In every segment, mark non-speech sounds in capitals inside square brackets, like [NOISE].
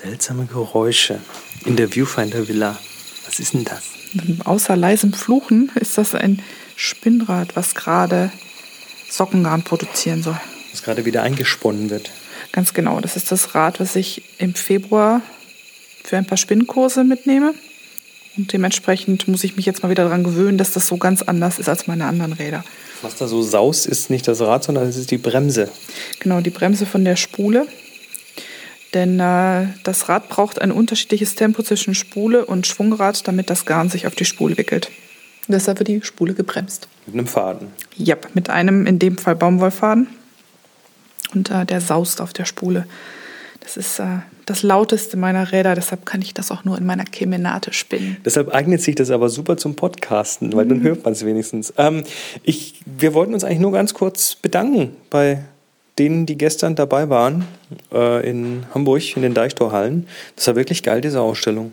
Seltsame Geräusche in der Viewfinder Villa. Was ist denn das? Außer leisem Fluchen ist das ein Spinnrad, was gerade Sockengarn produzieren soll. Was gerade wieder eingesponnen wird. Ganz genau. Das ist das Rad, was ich im Februar für ein paar Spinnkurse mitnehme. Und dementsprechend muss ich mich jetzt mal wieder daran gewöhnen, dass das so ganz anders ist als meine anderen Räder. Was da so saust, ist nicht das Rad, sondern es ist die Bremse. Genau, die Bremse von der Spule. Denn äh, das Rad braucht ein unterschiedliches Tempo zwischen Spule und Schwungrad, damit das Garn sich auf die Spule wickelt. Deshalb wird die Spule gebremst. Mit einem Faden. Ja, mit einem in dem Fall Baumwollfaden. Und äh, der saust auf der Spule. Das ist äh, das lauteste meiner Räder, deshalb kann ich das auch nur in meiner Kemenate spinnen. Deshalb eignet sich das aber super zum Podcasten, weil dann hört man es wenigstens. Ähm, ich, wir wollten uns eigentlich nur ganz kurz bedanken bei denen, die gestern dabei waren äh, in Hamburg in den Deichtorhallen. Das war wirklich geil, diese Ausstellung.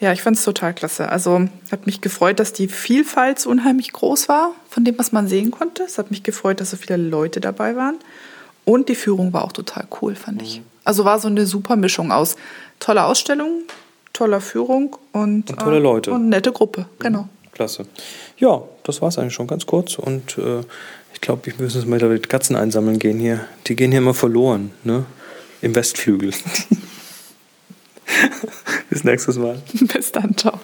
Ja, ich fand es total klasse. Also hat mich gefreut, dass die Vielfalt so unheimlich groß war von dem, was man sehen konnte. Es hat mich gefreut, dass so viele Leute dabei waren. Und die Führung war auch total cool, fand ich. Also war so eine super Mischung aus toller Ausstellung, toller Führung und, Und tolle äh, Leute. Und nette Gruppe, genau. Klasse. Ja, das war es eigentlich schon ganz kurz. Und äh, ich glaube, ich müssen jetzt mal die Katzen einsammeln gehen hier. Die gehen hier immer verloren, ne? Im Westflügel. [LAUGHS] Bis nächstes Mal. [LAUGHS] Bis dann, ciao.